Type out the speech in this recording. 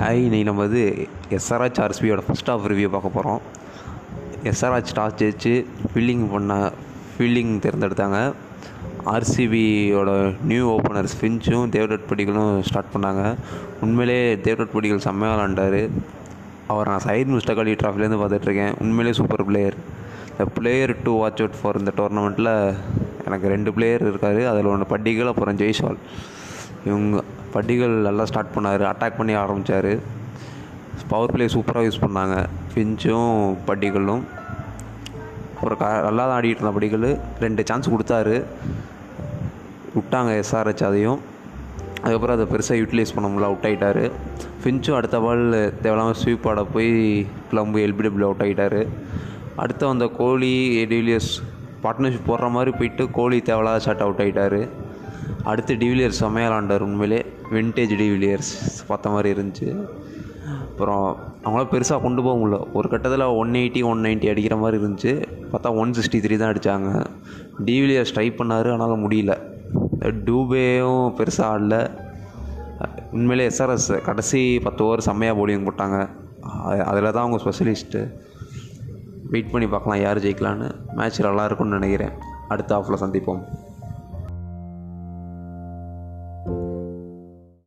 Hi இன்னைக்கு நம்ம வந்து எஸ்ஆர்ஹெச் ஆர்சிபியோட ஃபஸ்ட் ஆஃப் ரிவ்யூ பார்க்க போகிறோம் எஸ்ஆர்ஹெச் டாஸ் ஜெயிச்சு ஃபீல்டிங் பண்ண ஃபீல்டிங் தேர்ந்தெடுத்தாங்க. ஆர்சிபியோட நியூ ஓப்பனர்ஸ் ஃபின்ச்சும் தேவ்டட் படிகளும் ஸ்டார்ட் பண்ணாங்க. உண்மையிலே தேவ்டட் படிகள் செம்மையாக விளாண்டார் அவர் நான் சயித் முஸ்டக் அலி ட்ராஃபிலேருந்து பார்த்துட்ருக்கேன் உண்மையிலே super player the player to watch out for இந்த டோர்னமெண்ட்டில் எனக்கு ரெண்டு பிளேயர் இருக்கார். அதில் ஒன்று பட்டிகள் அப்புறம் ஜெய்ஷால் இவங்க பட்டிகள் நல்லா ஸ்டார்ட் பண்ணார் அட்டாக் பண்ணி ஆரம்பித்தார் பவர் பிளே சூப்பராக யூஸ் பண்ணாங்க. ஃபிஞ்சும் பட்டிகளும் அப்புறம் க நல்லா தான் ஆடிட்டு இருந்த படிகள். ரெண்டு சான்ஸ் கொடுத்தாரு. விட்டாங்க எஸ்ஆர்ஹெச் அதையும். அதுக்கப்புறம் அதை பெருசாக யூட்டிலைஸ் பண்ண முடியல அவுட் ஆகிட்டார் ஃபின்ச்சும் அடுத்த பால் தேவையில்லாமல் ஸ்வீப் ஆட போய் பிளம்பு எல்பிடபிள்யூ அவுட் ஆகிட்டார் அடுத்து வந்த கோலி டிவிலியர்ஸ் பார்ட்னர்ஷிப் போடுற மாதிரி போயிட்டு கோலி தேவையில்லாத ஷாட் அவுட் ஆகிட்டார் அடுத்து டிவிலியர்ஸ் செம்மையாலாண்டார் உண்மையிலே. வின்டேஜ் டிவிலியர்ஸ் பார்த்த மாதிரி இருந்துச்சு. அப்புறம் அவங்களால பெருசாக கொண்டு போக முடியல. ஒரு கட்டத்தில் ஒன் எயிட்டி ஒன் நைன்ட்டி அடிக்கிற மாதிரி இருந்துச்சு. பார்த்தா ஒன் சிக்ஸ்டி த்ரீ தான் அடித்தாங்க டிவிலியர்ஸ் ட்ரை பண்ணார் ஆனால் முடியல. டூபேயும் பெருசாக ஆடல. உண்மையிலே எஸ்ஆர்எஸ் கடைசி பத்து ஓவர் செம்மையாக போலிங் போட்டாங்க. அதில் தான் அவங்க ஸ்பெஷலிஸ்ட்டு வெயிட் பண்ணி பார்க்கலாம் யார் ஜெயிக்கலான்னு மேட்ச் நல்லா இருக்கும்னு நினைக்கிறேன். அடுத்த ஆஃபில் சந்திப்போம்.